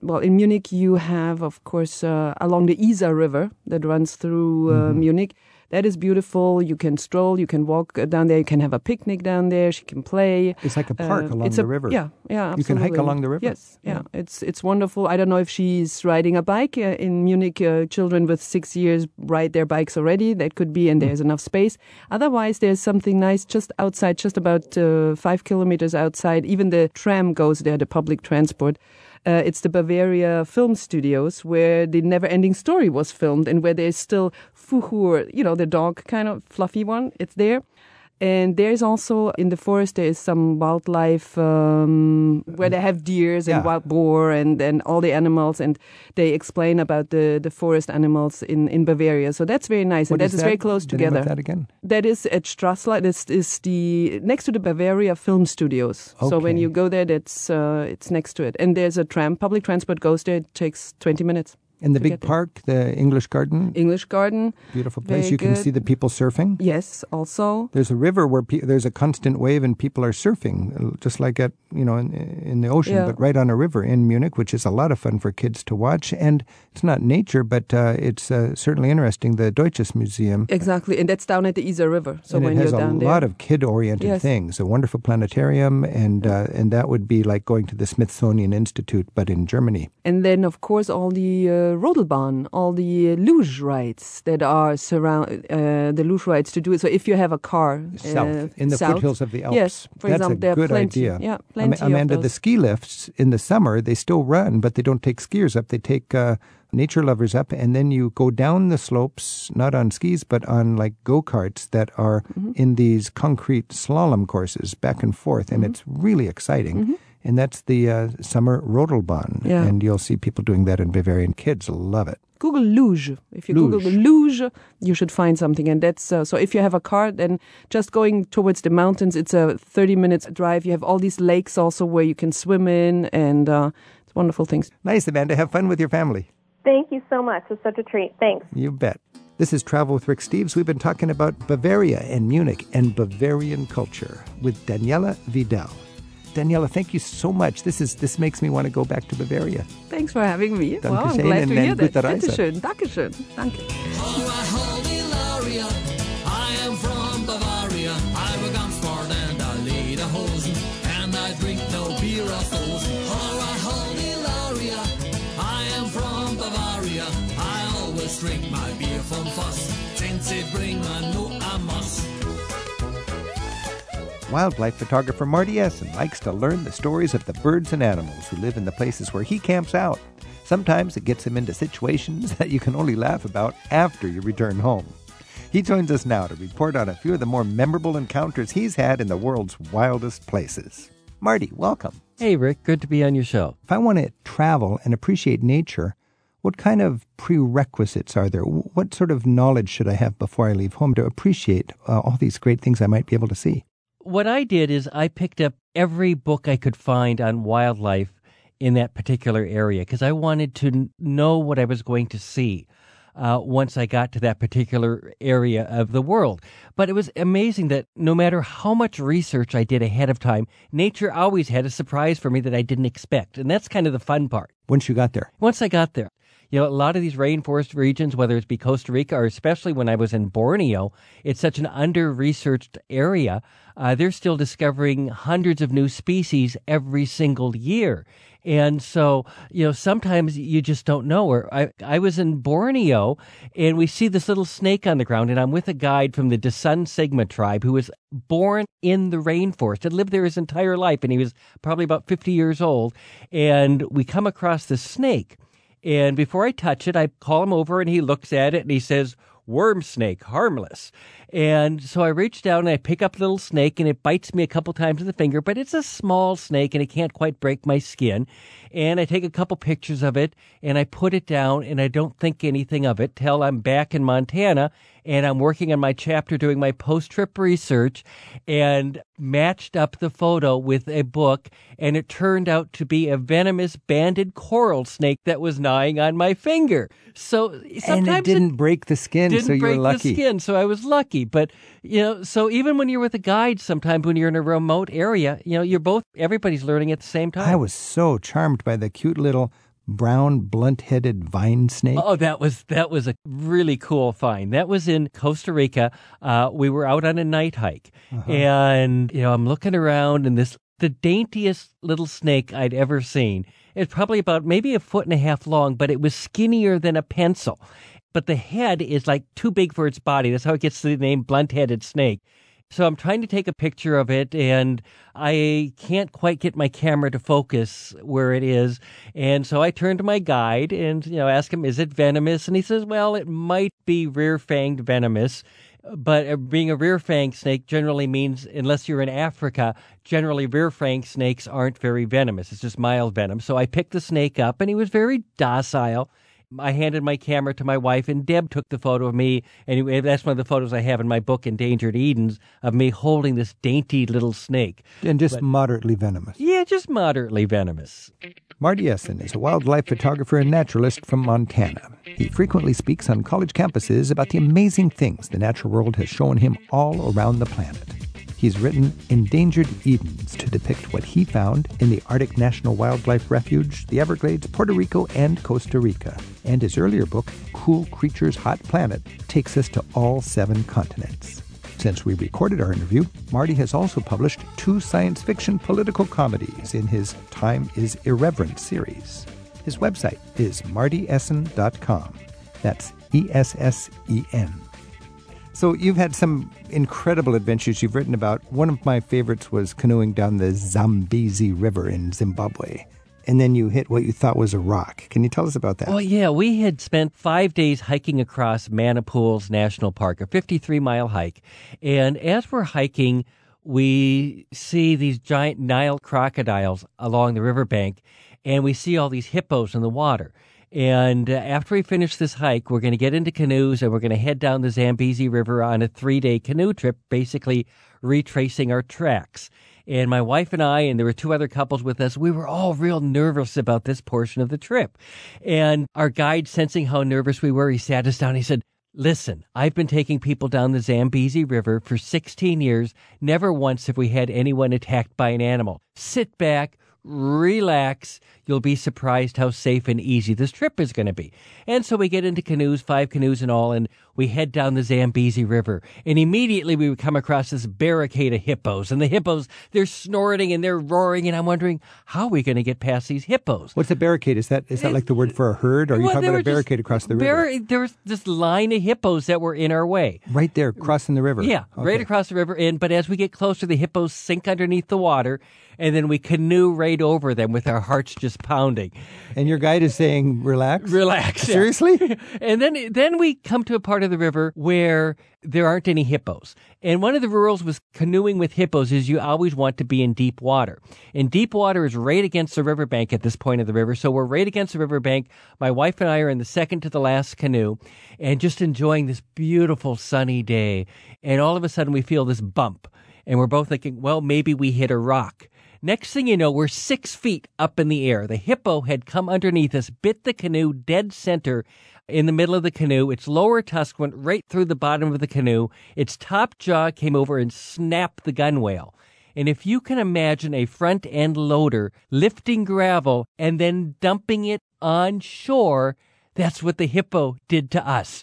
well, in Munich, you have, of course, uh, along the Isar River that runs through uh, mm-hmm. Munich that is beautiful. You can stroll, you can walk down there, you can have a picnic down there. She can play. It's like a park uh, along the a, river. Yeah, yeah. Absolutely. You can hike along the river. Yes, yeah. yeah. It's it's wonderful. I don't know if she's riding a bike uh, in Munich. Uh, children with six years ride their bikes already. That could be, and there's enough space. Otherwise, there's something nice just outside, just about uh, five kilometers outside. Even the tram goes there, the public transport. Uh, it's the Bavaria Film Studios where the Never Ending Story was filmed and where there's still Fuchur, you know, the dog kind of fluffy one. It's there. And there's also in the forest there is some wildlife um, where they have deers and yeah. wild boar and, and all the animals, and they explain about the, the forest animals in, in Bavaria. So that's very nice, what and that is, that? very close the together. that again? That is at Strassler. This is the next to the Bavaria Film Studios. Okay. So when you go there, that's uh, it's next to it, and there's a tram. Public transport goes there. It takes twenty minutes. In the big park, the English Garden. English Garden. Beautiful place. You good. can see the people surfing. Yes, also. There's a river where pe- there's a constant wave and people are surfing, just like at you know in, in the ocean, yeah. but right on a river in Munich, which is a lot of fun for kids to watch. And it's not nature, but uh, it's uh, certainly interesting. The Deutsches Museum. Exactly, and that's down at the Isar River. So and when it has you're down there, there's a lot of kid-oriented yes. things. A wonderful planetarium, and uh, and that would be like going to the Smithsonian Institute, but in Germany. And then, of course, all the uh, Rodelbahn all the luge rides that are surround uh, the luge rides to do it. So if you have a car south uh, in the south, foothills of the Alps, yes, for that's example, a good plenty, idea. Yeah, plenty Amanda, of the ski lifts in the summer they still run, but they don't take skiers up. They take uh, nature lovers up, and then you go down the slopes, not on skis, but on like go karts that are mm-hmm. in these concrete slalom courses back and forth, and mm-hmm. it's really exciting. Mm-hmm and that's the uh, summer Rodelbahn. Yeah. And you'll see people doing that in Bavarian. Kids love it. Google luge. If you luge. Google luge, you should find something. And that's uh, so. If you have a car, then just going towards the mountains, it's a 30 minutes drive. You have all these lakes also where you can swim in, and uh, it's wonderful things. Nice, Amanda. Have fun with your family. Thank you so much. It's such a treat. Thanks. You bet. This is Travel with Rick Steves. We've been talking about Bavaria and Munich and Bavarian culture with Daniela Wedel. Daniela, thank you so much. This is this makes me want to go back to Bavaria. Thanks for having me. Danke wow, I'm schön glad to hear that. Bitte schön. Danke. I am from Bavaria. I wear Gamsport and I lead a hosen. And I drink no beer or Fosen. Oh, I hold Ilaria. I am from Bavaria. I always drink my beer from Voss. Since they bring a no amos. Wildlife photographer Marty Essen likes to learn the stories of the birds and animals who live in the places where he camps out. Sometimes it gets him into situations that you can only laugh about after you return home. He joins us now to report on a few of the more memorable encounters he's had in the world's wildest places. Marty, welcome. Hey, Rick. Good to be on your show. If I want to travel and appreciate nature, What kind of prerequisites are there? What sort of knowledge should I have before I leave home to appreciate uh, all these great things I might be able to see? What I did is I picked up every book I could find on wildlife in that particular area because I wanted to know what I was going to see uh, once I got to that particular area of the world. But it was amazing that no matter how much research I did ahead of time, nature always had a surprise for me that I didn't expect. And that's kind of the fun part. Once you got there? Once I got there. You know, a lot of these rainforest regions, whether it's be Costa Rica or especially when I was in Borneo, it's such an under researched area. Uh, they're still discovering hundreds of new species every single year. And so, you know, sometimes you just don't know. Or I, I was in Borneo and we see this little snake on the ground, and I'm with a guide from the Dusun Sigma tribe who was born in the rainforest, had lived there his entire life, and he was probably about 50 years old. And we come across this snake. And before I touch it, I call him over and he looks at it and he says, worm snake, harmless. And so I reach down and I pick up the little snake and it bites me a couple times in the finger, but it's a small snake and it can't quite break my skin. And I take a couple pictures of it and I put it down and I don't think anything of it till I'm back in Montana and I'm working on my chapter doing my post trip research and matched up the photo with a book and it turned out to be a venomous banded coral snake that was gnawing on my finger. So sometimes and it didn't it break the skin, so you were lucky. the skin, so I was lucky. But you know, so even when you're with a guide, sometimes when you're in a remote area, you know, you're both everybody's learning at the same time. I was so charmed by the cute little brown blunt-headed vine snake. Oh, that was that was a really cool find. That was in Costa Rica. Uh, we were out on a night hike, Uh-huh. and you know I'm looking around, and this the daintiest little snake I'd ever seen. It's probably about maybe a foot and a half long, but it was skinnier than a pencil. But the head is like too big for its body. That's how it gets the name blunt-headed snake. So I'm trying to take a picture of it and I can't quite get my camera to focus where it is. And so I turn to my guide and, you know, ask him, is it venomous? And he says, well, it might be rear fanged venomous. But uh, being a rear fang snake generally means, unless you're in Africa, generally rear fang snakes aren't very venomous. It's just mild venom. So I picked the snake up and he was very docile. I handed my camera to my wife, and Deb took the photo of me. And that's one of the photos I have in my book, Endangered Edens, of me holding this dainty little snake. and just But- moderately venomous. Yeah, just moderately venomous. Marty Essen is a wildlife photographer and naturalist from Montana. He frequently speaks on college campuses about the amazing things the natural world has shown him all around the planet. He's written Endangered Edens to depict what he found in the Arctic National Wildlife Refuge, the Everglades, Puerto Rico, and Costa Rica. And his earlier book, Cool Creatures Hot Planet, takes us to all seven continents. Since we recorded our interview, Marty has also published two science fiction political comedies in his Time is Irreverent series. His website is martyessen.com. That's E S S E N. So you've had some incredible adventures you've written about. One of my favorites was canoeing down the Zambezi River in Zimbabwe. And then you hit what you thought was a rock. Can you tell us about that? Well, yeah, we had spent five days hiking across Mana Pools National Park, a 53 mile hike. And as we're hiking, we see these giant Nile crocodiles along the riverbank, and we see all these hippos in the water. And uh, after we finish this hike, we're going to get into canoes and we're going to head down the Zambezi River on a three day canoe trip, basically retracing our tracks. And my wife and I, and there were two other couples with us, we were all real nervous about this portion of the trip. And our guide, sensing how nervous we were, he sat us down. He said, Listen, I've been taking people down the Zambezi River for 16 years. Never once have we had anyone attacked by an animal. Sit back, relax. You'll be surprised how safe and easy this trip is going to be. And so we get into canoes, five canoes in all, and we head down the Zambezi River. And immediately we would come across this barricade of hippos. And the hippos, they're snorting and they're roaring. And I'm wondering, how are we going to get past these hippos? What's a barricade? Is that is that like the word for a herd? Or are you Well, talking about a barricade just across the river? bar- there was this line of hippos that were in our way. right there, crossing the river. Yeah, right across the river. And but as we get closer, the hippos sink underneath the water, and then we canoe right over them with our hearts just pounding. And your guide is saying, relax? Relax. Seriously? and then then we come to a part of of the river where there aren't any hippos. And one of the rules with canoeing with hippos is you always want to be in deep water. And deep water is right against the riverbank at this point of the river. So we're right against the riverbank. My wife and I are in the second to the last canoe and just enjoying this beautiful sunny day. And all of a sudden we feel this bump. And we're both thinking, well, maybe we hit a rock. Next thing you know, we're six feet up in the air. The hippo had come underneath us, bit the canoe dead center in the middle of the canoe. Its lower tusk went right through the bottom of the canoe. Its top jaw came over and snapped the gunwale. And if you can imagine a front end loader lifting gravel and then dumping it on shore, that's what the hippo did to us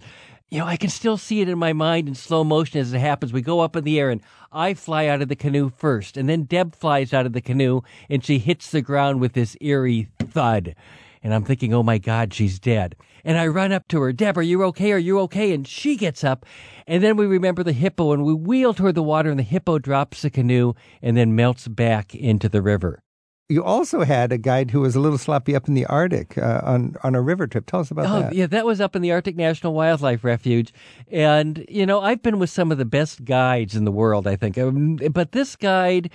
you know, I can still see it in my mind in slow motion as it happens. We go up in the air and I fly out of the canoe first, and then Deb flies out of the canoe and she hits the ground with this eerie thud. And I'm thinking, oh my God, she's dead. And I run up to her, Deb, are you okay? Are you okay? And she gets up. And then we remember the hippo and we wheel toward the water and the hippo drops the canoe and then melts back into the river. You also had a guide who was a little sloppy up in the Arctic uh, on on a river trip. Tell us about oh, that. yeah, that was up in the Arctic National Wildlife Refuge, and you know I've been with some of the best guides in the world. I think, um, but this guide.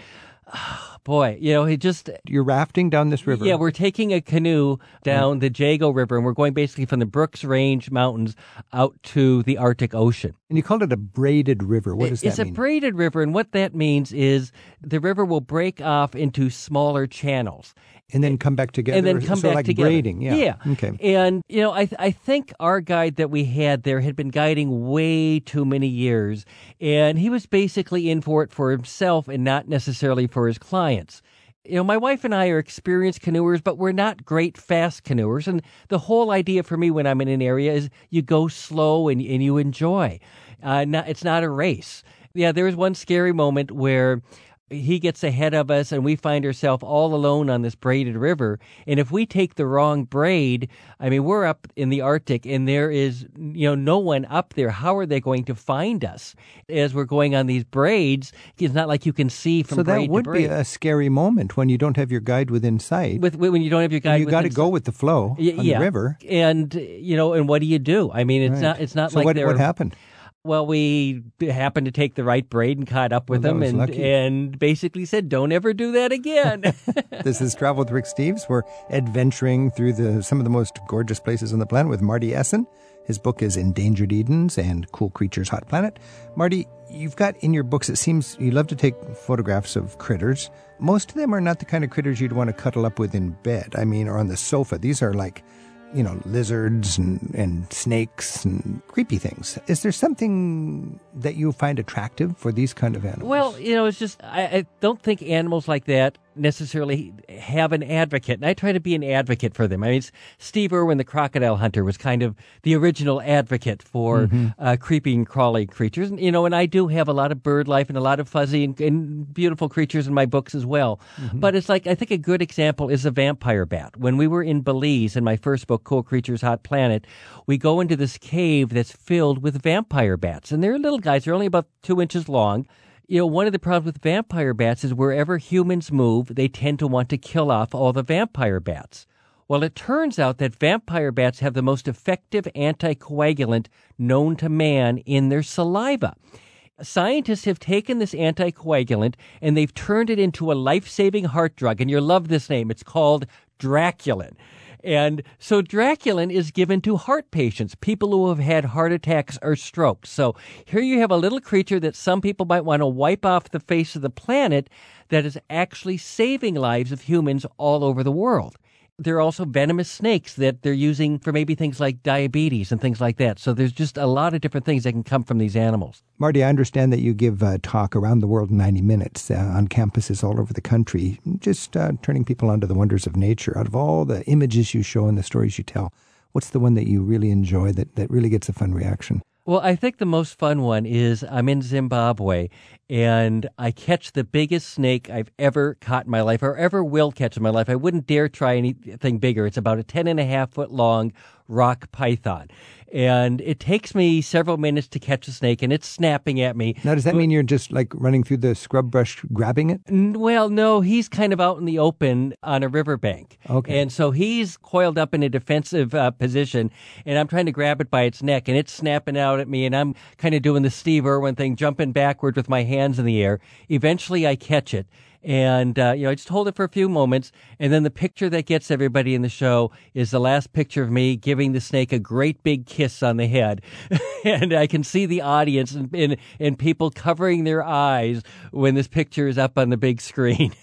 Oh, boy, you know, he just. You're rafting down this river. Yeah, we're taking a canoe down the Jago River, and we're going basically from the Brooks Range Mountains out to the Arctic Ocean. And you called it a braided river. What does it's that mean? It's a braided river, and what that means is the river will break off into smaller channels and then come back together. And then come so back like together. Braiding, yeah. yeah. Okay. And you know, I th- I think our guide that we had there had been guiding way too many years, and he was basically in for it for himself and not necessarily for his clients. You know, my wife and I are experienced canoers, but we're not great fast canoers. And the whole idea for me when I'm in an area is you go slow and, and you enjoy. Uh, not, it's not a race. Yeah, there was one scary moment where he gets ahead of us and we find ourselves all alone on this braided river. And if we take the wrong braid, I mean, we're up in the Arctic and there is, you know, no one up there. How are they going to find us as we're going on these braids? It's not like you can see from so braid that would be a scary moment when you don't have your guide within sight. With, when you don't have your guide, you got to go with the flow Y- on yeah. the river. And you know, and what do you do? I mean, it's Right. not. It's not so like what, there what happened? Well, we happened to take the right braid and caught up oh, with Well, them, and lucky. and basically said, "Don't ever do that again." this is Travel with Rick Steves. We're adventuring through the some of the most gorgeous places on the planet with Marty Essen. His book is Endangered Edens and Cool Creatures Hot Planet. Marty, you've got in your books, it seems you love to take photographs of critters. Most of them are not the kind of critters you'd want to cuddle up with in bed, I mean, or on the sofa. These are like, you know, lizards and, and snakes and creepy things. Is there something that you find attractive for these kind of animals? Well, you know, it's just I, I don't think animals like that necessarily have an advocate, and I try to be an advocate for them. I mean, Steve Irwin, the crocodile hunter, was kind of the original advocate for uh, creepy and crawly creatures, and you know, and I do have a lot of bird life and a lot of fuzzy and, and beautiful creatures in my books as well. But it's like I think a good example is a vampire bat. When we were in Belize in my first book, Cool Creatures, Hot Planet, we go into this cave that's filled with vampire bats, and they're little guys. They're only about two inches long. You know, one of the problems with vampire bats is wherever humans move, they tend to want to kill off all the vampire bats. Well, it turns out that vampire bats have the most effective anticoagulant known to man in their saliva. Scientists have taken this anticoagulant and they've turned it into a life saving heart drug. And you'll love this name. It's called Draculin. And so Draculin is given to heart patients, people who have had heart attacks or strokes. So here you have a little creature that some people might want to wipe off the face of the planet that is actually saving lives of humans all over the world. There are also venomous snakes that they're using for maybe things like diabetes and things like that. So there's just a lot of different things that can come from these animals. Marty, I understand that you give a talk around the world in 90 minutes uh, on campuses all over the country, just uh, turning people onto the wonders of nature. Out of all the images you show and the stories you tell, what's the one that you really enjoy that, that really gets a fun reaction? Well, I think the most fun one is I'm in Zimbabwe and I catch the biggest snake I've ever caught in my life or ever will catch in my life. I wouldn't dare try anything bigger. It's about a 10 and a half foot long rock python. And it takes me several minutes to catch a snake, and it's snapping at me. Now, does that mean you're just like running through the scrub brush grabbing it? N- Well, no, he's kind of out in the open on a riverbank. Okay. And so he's coiled up in a defensive uh, position, and I'm trying to grab it by its neck, and it's snapping out at me, and I'm kind of doing the Steve Irwin thing, jumping backward with my hands in the air. Eventually, I catch it. And, uh, you know, I just hold it for a few moments. And then the picture that gets everybody in the show is the last picture of me giving the snake a great big kiss on the head. and I can see the audience and, and, and people covering their eyes when this picture is up on the big screen.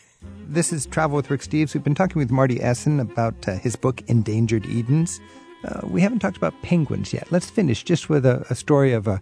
This is Travel with Rick Steves. We've been talking with Marty Essen about uh, his book, Endangered Edens. Uh, we haven't talked about penguins yet. Let's finish just with a, a story of a,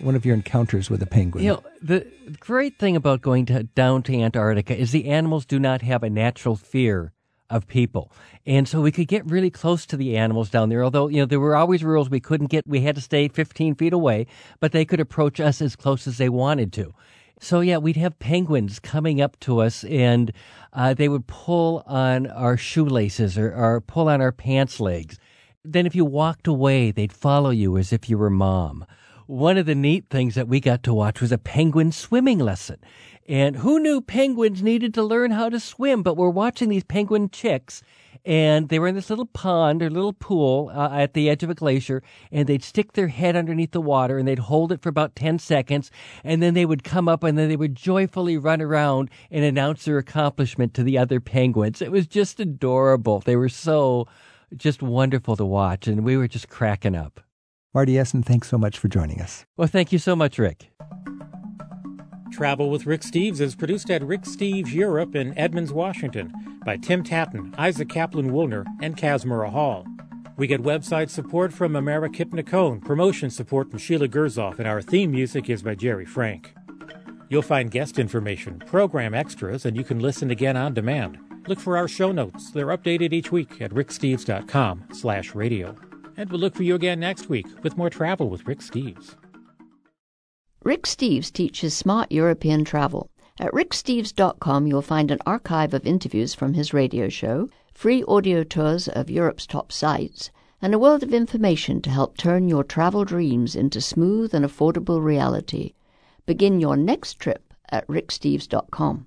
one of your encounters with a penguin. You know, the great thing about going to, down to Antarctica is the animals do not have a natural fear of people. And so we could get really close to the animals down there, although, you know, there were always rules we couldn't get, we had to stay 15 feet away, but they could approach us as close as they wanted to. So yeah, we'd have penguins coming up to us, and uh, they would pull on our shoelaces or, or pull on our pants legs. Then, if you walked away, they'd follow you as if you were mom. One of the neat things that we got to watch was a penguin swimming lesson. And who knew penguins needed to learn how to swim? But we're watching these penguin chicks, and they were in this little pond or little pool uh, at the edge of a glacier, and they'd stick their head underneath the water and they'd hold it for about 10 seconds, and then they would come up and then they would joyfully run around and announce their accomplishment to the other penguins. It was just adorable. They were so just wonderful to watch, and we were just cracking up. Marty Essen, thanks so much for joining us. Well, thank you so much, Rick. Travel with Rick Steves is produced at Rick Steves Europe in Edmonds, Washington by Tim Tattan, Isaac Kaplan Woolner, and Kazmira Hall. We get website support from Amara Kipnicone, promotion support from Sheila Gerzoff, and our theme music is by Jerry Frank. You'll find guest information, program extras, and you can listen again on demand. Look for our show notes. They're updated each week at ricksteves.com slash radio. And we'll look for you again next week with more travel with Rick Steves. Rick Steves teaches smart European travel. At ricksteves.com, you'll find an archive of interviews from his radio show, free audio tours of Europe's top sites, and a world of information to help turn your travel dreams into smooth and affordable reality. Begin your next trip at ricksteves.com.